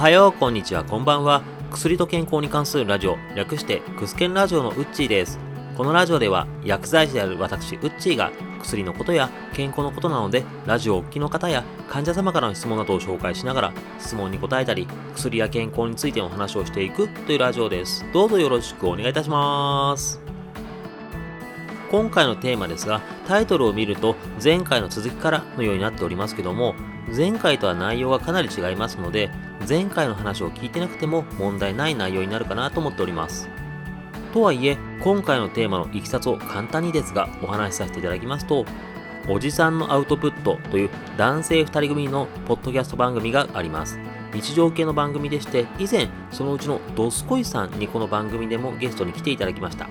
はよう、こんにちは、こんばんは。薬と健康に関するラジオ、略してクスケンラジオのウッチーです。このラジオでは薬剤師である私、ウッチーが薬のことや健康のことなので、ラジオをお聞きの方や患者様からの質問などを紹介しながら、質問に答えたり、薬や健康についての話をしていくというラジオです。どうぞよろしくお願いいたします。今回のテーマですが、タイトルを見ると前回の続きからのようになっておりますけども、前回とは内容がかなり違いますので、前回の話を聞いてなくても問題ない内容になるかなと思っております。とはいえ、今回のテーマのいきさつを簡単にですがお話しさせていただきますと、おじさんのアウトプットという男性2人組のポッドキャスト番組があります。日常系の番組でして、以前そのうちのドスコイさんにこの番組でもゲストに来ていただきました。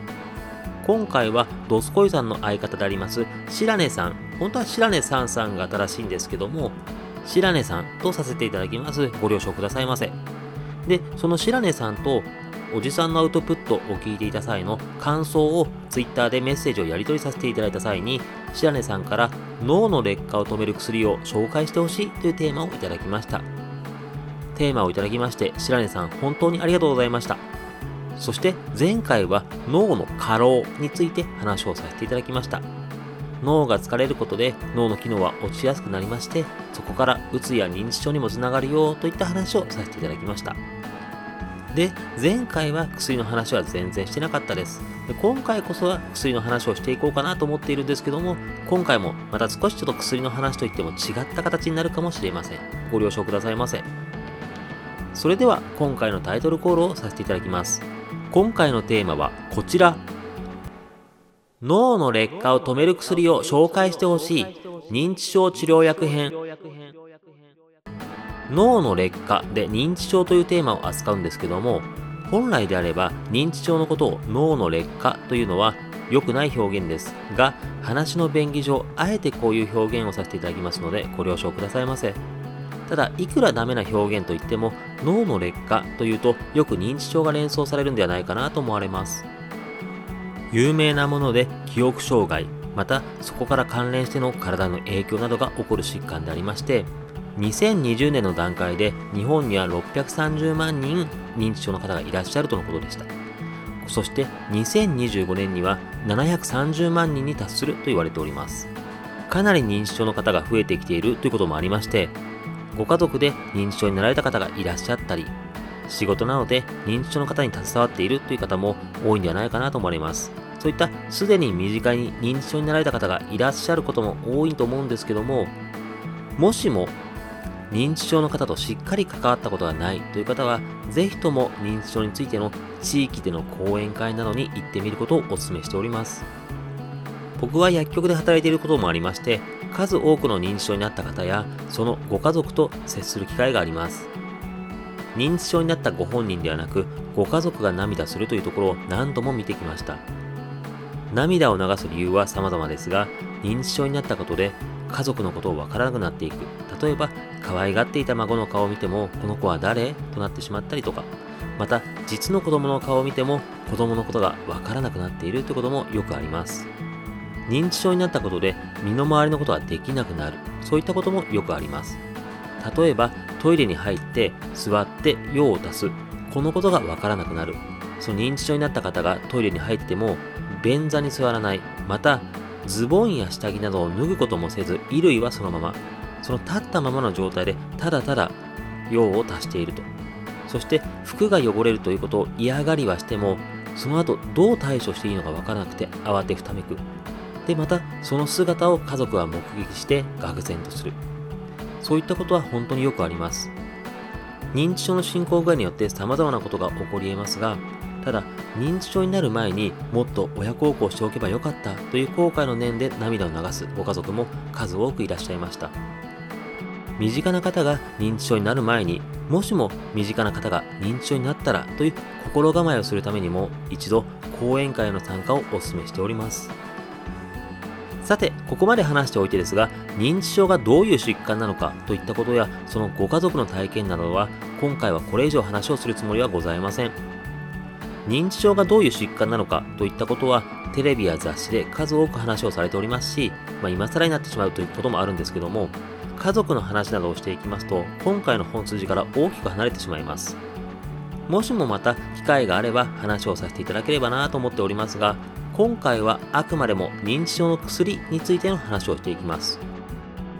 今回はドスコイさんの相方であります白根さん本当は白根さんさんが新しいんですけども白根さんとさせていただきます。ご了承くださいませ。でその白根さんとおじさんのアウトプットを聞いていた際の感想を Twitter でメッセージをやり取りさせていただいた際に白根さんから脳の劣化を止める薬を紹介してほしいというテーマをいただきました。テーマをいただきまして白根さん本当にありがとうございました。そして前回は脳の過労について話をさせていただきました。脳が疲れることで脳の機能は落ちやすくなりまして、そこからうつや認知症にもつながるよといった話をさせていただきました。で、前回は薬の話は全然してなかったです。で今回こそは薬の話をしていこうかなと思っているんですけども、今回もまた少しちょっと薬の話といっても違った形になるかもしれません。ご了承くださいませ。それでは今回のタイトルコールをさせていただきます。今回のテーマはこちら脳の劣化を止める薬を紹介してほしい認知症治療薬編脳の劣化で認知症というテーマを扱うんですけども本来であれば認知症のことを脳の劣化というのは良くない表現ですが話の便宜上あえてこういう表現をさせていただきますのでご了承くださいませ。ただ、いくらダメな表現といっても、脳の劣化というと、よく認知症が連想されるんではないかなと思われます。有名なもので記憶障害、またそこから関連しての体の影響などが起こる疾患でありまして、2020年の段階で日本には630万人認知症の方がいらっしゃるとのことでした。そして2025年には730万人に達すると言われております。かなり認知症の方が増えてきているということもありまして、ご家族で認知症になられた方がいらっしゃったり、仕事なので認知症の方に携わっているという方も多いんではないかなと思われます。そういったすでに身近に認知症になられた方がいらっしゃることも多いと思うんですけども、もしも認知症の方としっかり関わったことがないという方は、ぜひとも認知症についての地域での講演会などに行ってみることをお勧めしております。僕は薬局で働いていることもありまして、数多くの認知症になった方や、そのご家族と接する機会があります。認知症になったご本人ではなく、ご家族が涙するというところを何度も見てきました。涙を流す理由は様々ですが、認知症になったことで家族のことをわからなくなっていく。例えば、可愛がっていた孫の顔を見ても、この子は誰？となってしまったりとか、また、実の子供の顔を見ても、子供のことがわからなくなっているということもよくあります。認知症になったことで身の回りのことができなくなるそういったこともよくあります例えばトイレに入って座って用を足す。このことがわからなくなる。その認知症になった方がトイレに入っても便座に座らない。またズボンや下着などを脱ぐこともせず衣類はそのまま。その立ったままの状態でただただ用を足していると。そして服が汚れるということを嫌がりはしてもその後どう対処していいのかわからなくて慌てふためく。で、またその姿を家族は目撃して愕然とする。そういったことは本当によくあります。認知症の進行具合によって様々なことが起こり得ますが、ただ、認知症になる前にもっと親孝行しておけばよかったという後悔の念で涙を流すご家族も数多くいらっしゃいました。身近な方が認知症になる前にもしも身近な方が認知症になったらという心構えをするためにも一度講演会への参加をお勧めしております。さて、ここまで話しておいてですが、認知症がどういう疾患なのかといったことや、そのご家族の体験などは、今回はこれ以上話をするつもりはございません。認知症がどういう疾患なのかといったことは、テレビや雑誌で数多く話をされておりますし、まあ、今更になってしまうということもあるんですけども、家族の話などをしていきますと今回の本筋から大きく離れてしまいますもしもまた機会があれば話をさせていただければなと思っておりますが今回はあくまでも認知症の薬についての話をしていきます。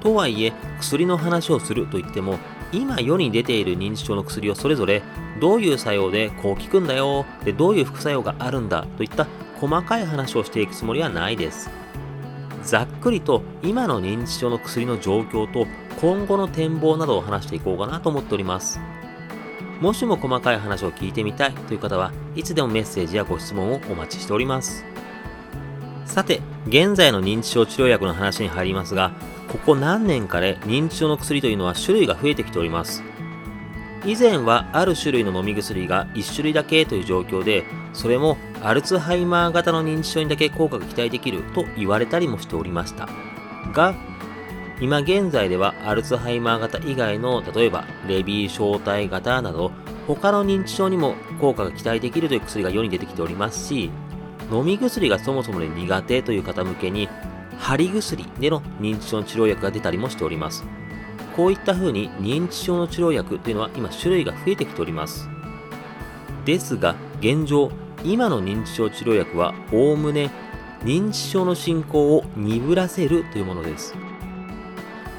とはいえ薬の話をするといっても今世に出ている認知症の薬をそれぞれどういう作用でこう効くんだよでどういう副作用があるんだといった細かい話をしていくつもりはないです。ざっくりと今の認知症の薬の状況と今後の展望などを話していこうかなと思っております。もしも細かい話を聞いてみたいという方はいつでもメッセージやご質問をお待ちしております。さて現在の認知症治療薬の話に入りますがここ何年かで認知症の薬というのは種類が増えてきております。以前はある種類の飲み薬が1種類だけという状況でそれもアルツハイマー型の認知症にだけ効果が期待できると言われたりもしておりました。が今現在ではアルツハイマー型以外の例えばレビー小体型など他の認知症にも効果が期待できるという薬が世に出てきておりますし飲み薬がそもそもで苦手という方向けに貼り薬での認知症の治療薬が出たりもしております。こういった風に認知症の治療薬というのは今種類が増えてきております。ですが現状今の認知症治療薬はおおむね認知症の進行を鈍らせるというものです。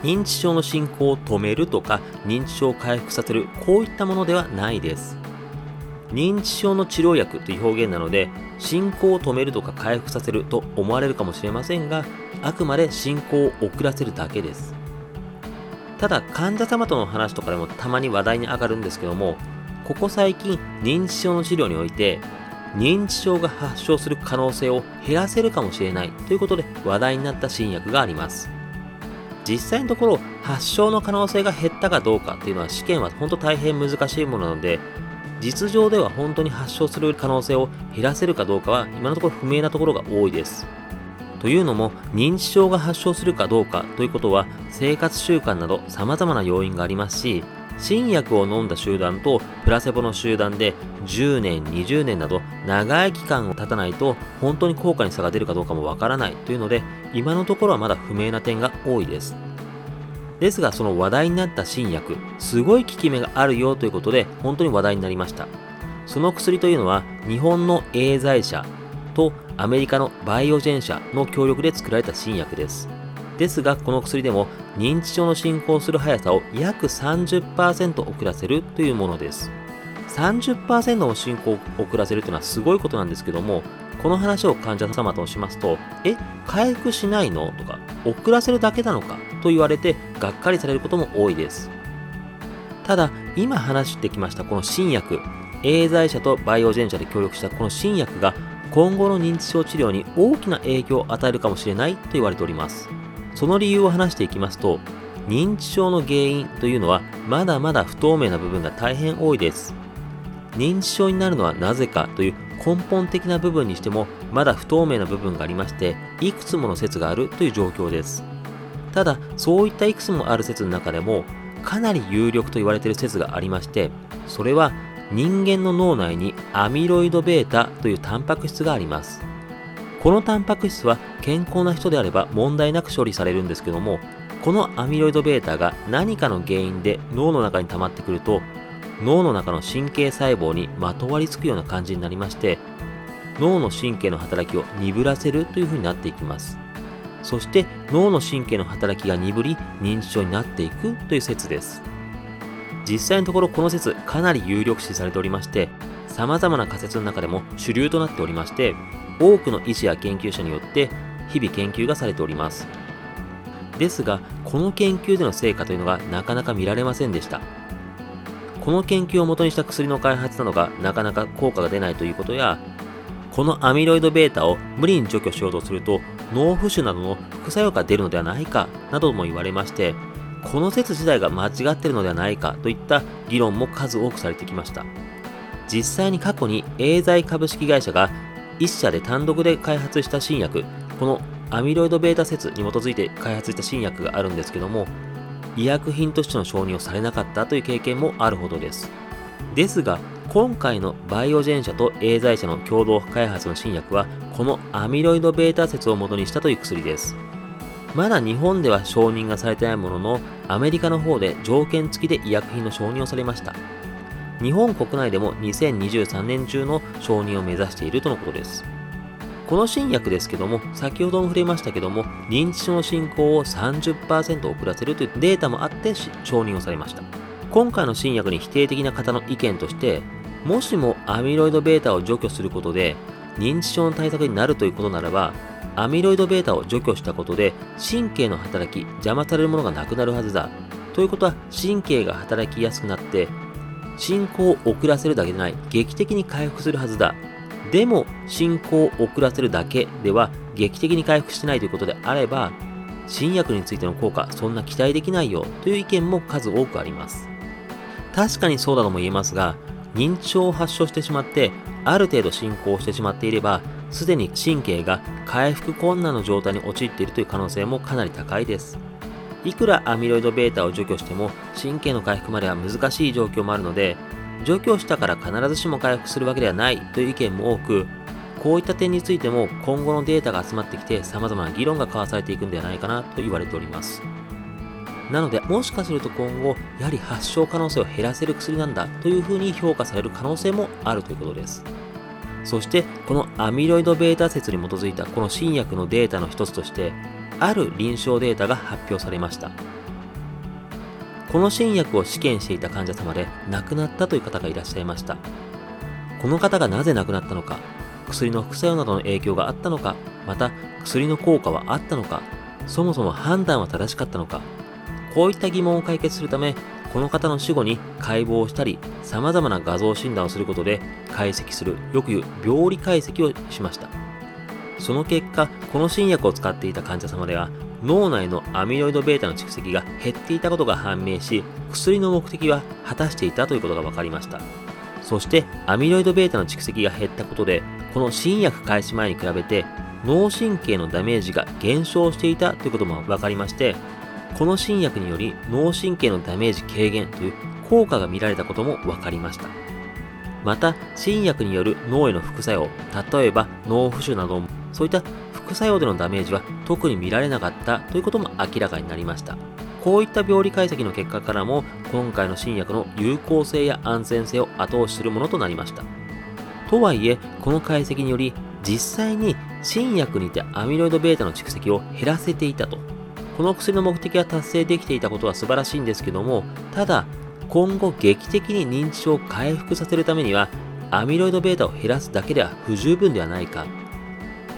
認知症の進行を止めるとか認知症を回復させるこういったものではないです。認知症の治療薬という表現なので進行を止めるとか回復させると思われるかもしれませんがあくまで進行を遅らせるだけです。ただ患者様との話とかでもたまに話題に上がるんですけどもここ最近認知症の治療において認知症が発症する可能性を減らせるかもしれないということで話題になった新薬があります。実際のところ発症の可能性が減ったかどうかっていうのは試験は本当大変難しいものなので実情では本当に発症する可能性を減らせるかどうかは今のところ不明なところが多いですというのも認知症が発症するかどうかということは生活習慣など様々な要因がありますし新薬を飲んだ集団とプラセボの集団で10年、20年など長い期間を経たないと本当に効果に差が出るかどうかもわからないというので今のところはまだ不明な点が多いです。ですがその話題になった新薬、すごい効き目があるよということで本当に話題になりました。その薬というのは日本のエーザイ社とアメリカのバイオジェン社の協力で作られた新薬です。ですが、この薬でも認知症の進行する速さを約30%遅らせるというものです。30%の進行を遅らせるというのはすごいことなんですけども、この話を患者様としますと、え、回復しないの？とか、遅らせるだけなのか？と言われて、がっかりされることも多いです。ただ、今話してきましたこの新薬、エーザイ社とバイオジェン社で協力したこの新薬が今後の認知症治療に大きな影響を与えるかもしれないと言われております。その理由を話していきますと、認知症の原因というのはまだまだ不透明な部分が大変多いです。認知症になるのはなぜかという根本的な部分にしてもまだ不透明な部分がありまして、いくつもの説があるという状況です。ただ、そういったいくつもある説の中でも、かなり有力と言われている説がありまして、それは人間の脳内にアミロイド β というタンパク質があります。このタンパク質は健康な人であれば問題なく処理されるんですけども、このアミロイド β が何かの原因で脳の中に溜まってくると、脳の中の神経細胞にまとわりつくような感じになりまして、脳の神経の働きを鈍らせるという風になっていきます。そして脳の神経の働きが鈍り認知症になっていくという説です。実際のところこの説かなり有力視されておりまして、様々な仮説の中でも主流となっておりまして、多くの医師や研究者によって日々研究がされております。ですが、この研究での成果というのがなかなか見られませんでした。この研究を元にした薬の開発などがなかなか効果が出ないということや、このアミロイド β を無理に除去しようとすると脳浮腫などの副作用が出るのではないかなども言われまして、この説自体が間違っているのではないかといった議論も数多くされてきました。実際に過去にエーザイ株式会社が1社で単独で開発した新薬、このアミロイド β 説に基づいて開発した新薬があるんですけども、医薬品としての承認をされなかったという経験もあるほどです。ですが、今回のバイオジェン社とエーザイ社の共同開発の新薬は、このアミロイド β 説を元にしたという薬です。まだ日本では承認がされてないものの、アメリカの方で条件付きで医薬品の承認をされました。日本国内でも2023年中の承認を目指しているとのことです。この新薬ですけども、先ほども触れましたけども、認知症の進行を30%遅らせるというデータもあって承認をされました。今回の新薬に否定的な方の意見として、もしもアミロイド β を除去することで認知症の対策になるということならば、アミロイド β を除去したことで神経の働き、邪魔されるものがなくなるはずだ。ということは神経が働きやすくなって進行を遅らせるだけでない劇的に回復するはずだでも進行を遅らせるだけでは劇的に回復してないということであれば新薬についての効果そんな期待できないよという意見も数多くあります。確かにそうだとも言えますが認知症を発症してしまってある程度進行してしまっていればすでに神経が回復困難の状態に陥っているという可能性もかなり高いです。いくらアミロイド β を除去しても神経の回復までは難しい状況もあるので除去したから必ずしも回復するわけではないという意見も多く、こういった点についても今後のデータが集まってきて様々な議論が交わされていくんではないかなと言われております。なので、もしかすると今後、やはり発症可能性を減らせる薬なんだというふうに評価される可能性もあるということです。そして、このアミロイド β 説に基づいたこの新薬のデータの一つとして、ある臨床データが発表されました。この新薬を試験していた患者様で亡くなったという方がいらっしゃいました。この方がなぜ亡くなったのか、薬の副作用などの影響があったのか、また薬の効果はあったのか、そもそも判断は正しかったのか、こういった疑問を解決するため、この方の死後に解剖したり、様々な画像診断をすることで解析する、よく言う病理解析をしました。その結果、この新薬を使っていた患者様では、脳内のアミロイド β の蓄積が減っていたことが判明し、薬の目的は果たしていたということが分かりました。そして、アミロイド β の蓄積が減ったことで、この新薬開始前に比べて、脳神経のダメージが減少していたということも分かりまして、この新薬により脳神経のダメージ軽減という効果が見られたことも分かりました。また、新薬による脳への副作用、例えば脳浮腫など、そういった副作用でのダメージは特に見られなかったということも明らかになりました。こういった病理解析の結果からも、今回の新薬の有効性や安全性を後押しするものとなりました。とはいえ、この解析により、実際に新薬にてアミロイド β の蓄積を減らせていたと。この薬の目的が達成できていたことは素晴らしいんですけども、ただ、今後劇的に認知症を回復させるためには、アミロイド β を減らすだけでは不十分ではないか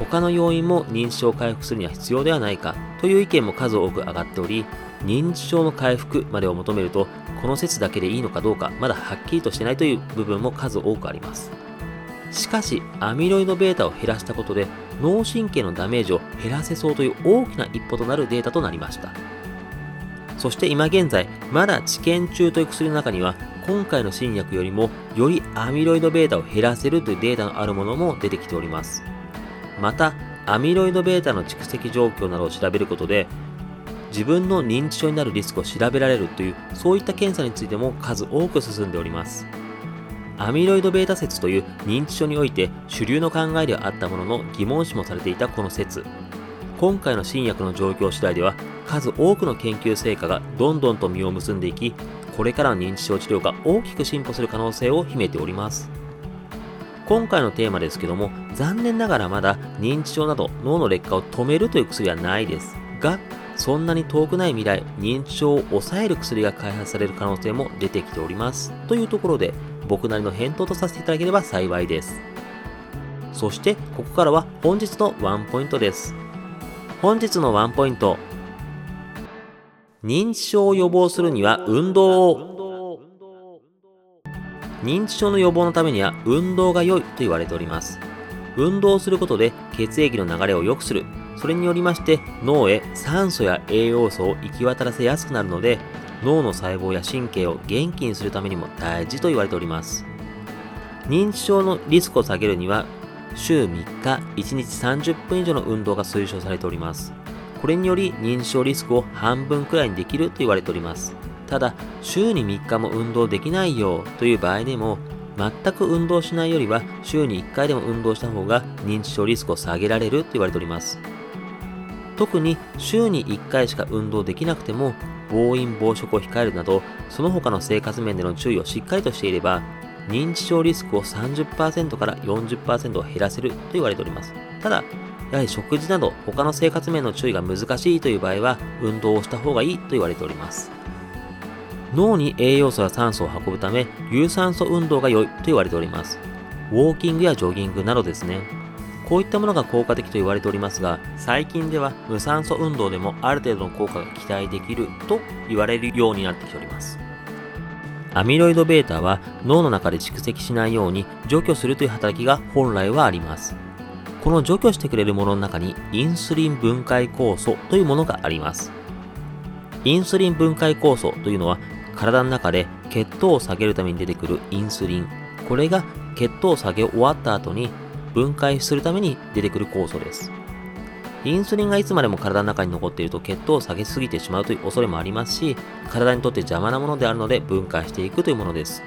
他の要因も認知症を回復するには必要ではないかという意見も数多く上がっており、認知症の回復までを求めると、この説だけでいいのかどうか、まだはっきりとしてないという部分も数多くあります。しかし、アミロイド β を減らしたことで、脳神経のダメージを減らせそうという大きな一歩となるデータとなりました。そして今現在、まだ治験中という薬の中には、今回の新薬よりもよりアミロイド β を減らせるというデータのあるものも出てきております。また、アミロイド β の蓄積状況などを調べることで、自分の認知症になるリスクを調べられるという、そういった検査についても数多く進んでおります。アミロイド β 説という認知症において主流の考えではあったものの疑問視もされていたこの説。今回の新薬の状況次第では数多くの研究成果がどんどんと実を結んでいき、これからの認知症治療が大きく進歩する可能性を秘めております。今回のテーマですけども、残念ながらまだ認知症など脳の劣化を止めるという薬はないですが、そんなに遠くない未来、認知症を抑える薬が開発される可能性も出てきております。というところで、僕なりの返答とさせていただければ幸いです。そして、ここからは本日のワンポイントです。本日のワンポイント。認知症を予防するには運動を認知症の予防のためには運動が良いと言われております。運動することで血液の流れを良くする。それによりまして脳へ酸素や栄養素を行き渡らせやすくなるので脳の細胞や神経を元気にするためにも大事と言われております。認知症のリスクを下げるには週3日1日30分以上の運動が推奨されております。これにより認知症リスクを半分くらいにできると言われております。ただ、週に3日も運動できないよという場合でも、全く運動しないよりは週に1回でも運動した方が認知症リスクを下げられると言われております。特に週に1回しか運動できなくても暴飲暴食を控えるなどその他の生活面での注意をしっかりとしていれば認知症リスクを30%から40%を減らせると言われておりますただやはり食事など他の生活面の注意が難しいという場合は運動をした方がいいと言われております脳に栄養素や酸素を運ぶため有酸素運動が良いと言われておりますウォーキングやジョギングなどですねこういったものが効果的と言われておりますが、最近では無酸素運動でもある程度の効果が期待できると言われるようになってきております。アミロイド β は脳の中で蓄積しないように除去するという働きが本来はあります。この除去してくれるものの中にインスリン分解酵素というものがあります。インスリン分解酵素というのは体の中で血糖を下げるために出てくるインスリン。これが血糖を下げ終わった後に分解するために出てくる酵素です。インスリンがいつまでも体の中に残っていると血糖を下げすぎてしまうという恐れもありますし、体にとって邪魔なものであるので分解していくというものです。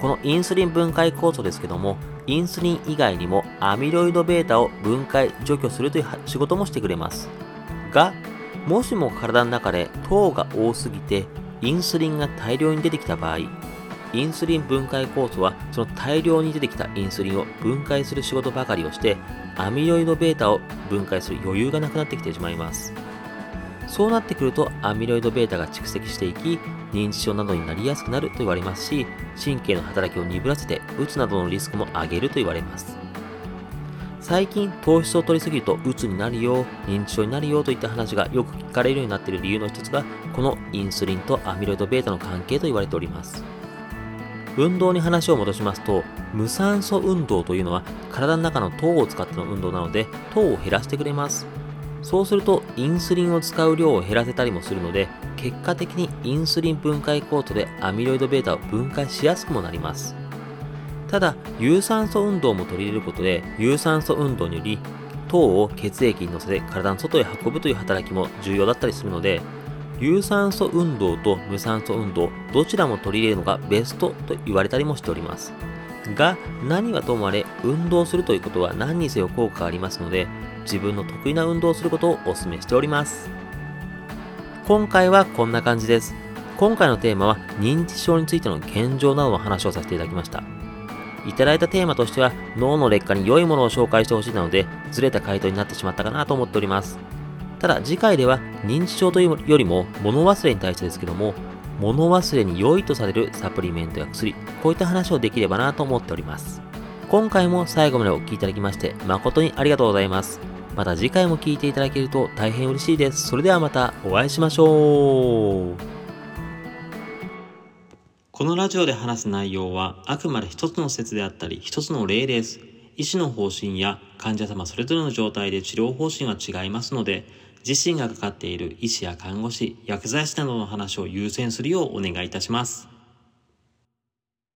このインスリン分解酵素ですけども、インスリン以外にもアミロイド β を分解、除去するという仕事もしてくれます。が、もしも体の中で糖が多すぎてインスリンが大量に出てきた場合、インスリン分解酵素はその大量に出てきたインスリンを分解する仕事ばかりをしてアミロイド β を分解する余裕がなくなってきてしまいます。そうなってくるとアミロイド β が蓄積していき認知症などになりやすくなると言われますし神経の働きを鈍らせてうつなどのリスクも上げると言われます。最近糖質を取りすぎるとうつになるよ認知症になるよといった話がよく聞かれるようになっている理由の一つがこのインスリンとアミロイド β の関係と言われております運動に話を戻しますと、無酸素運動というのは体の中の糖を使っての運動なので、糖を減らしてくれます。そうすると、インスリンを使う量を減らせたりもするので、結果的にインスリン分解コートでアミロイド β を分解しやすくもなります。ただ、有酸素運動も取り入れることで、有酸素運動により、糖を血液に乗せて体の外へ運ぶという働きも重要だったりするので、有酸素運動と無酸素運動、どちらも取り入れるのがベストと言われたりもしております。が、何はともあれ、運動するということは何にせよ効果がありますので、自分の得意な運動をすることをお勧めしております。今回はこんな感じです。今回のテーマは認知症についての現状などの話をさせていただきました。いただいたテーマとしては脳の劣化に良いものを紹介してほしいなので、ずれた回答になってしまったかなと思っております。ただ次回では認知症というよりも物忘れに対してですけども、物忘れに良いとされるサプリメントや薬、こういった話をできればなと思っております。今回も最後までお聴きいただきまして誠にありがとうございます。また次回も聴いていただけると大変嬉しいです。それではまたお会いしましょう。このラジオで話す内容はあくまで一つの説であったり一つの例です。医師の方針や患者様それぞれの状態で治療方針は違いますので、自身がかかっている医師や看護師、薬剤師などの話を優先するようお願いいたします。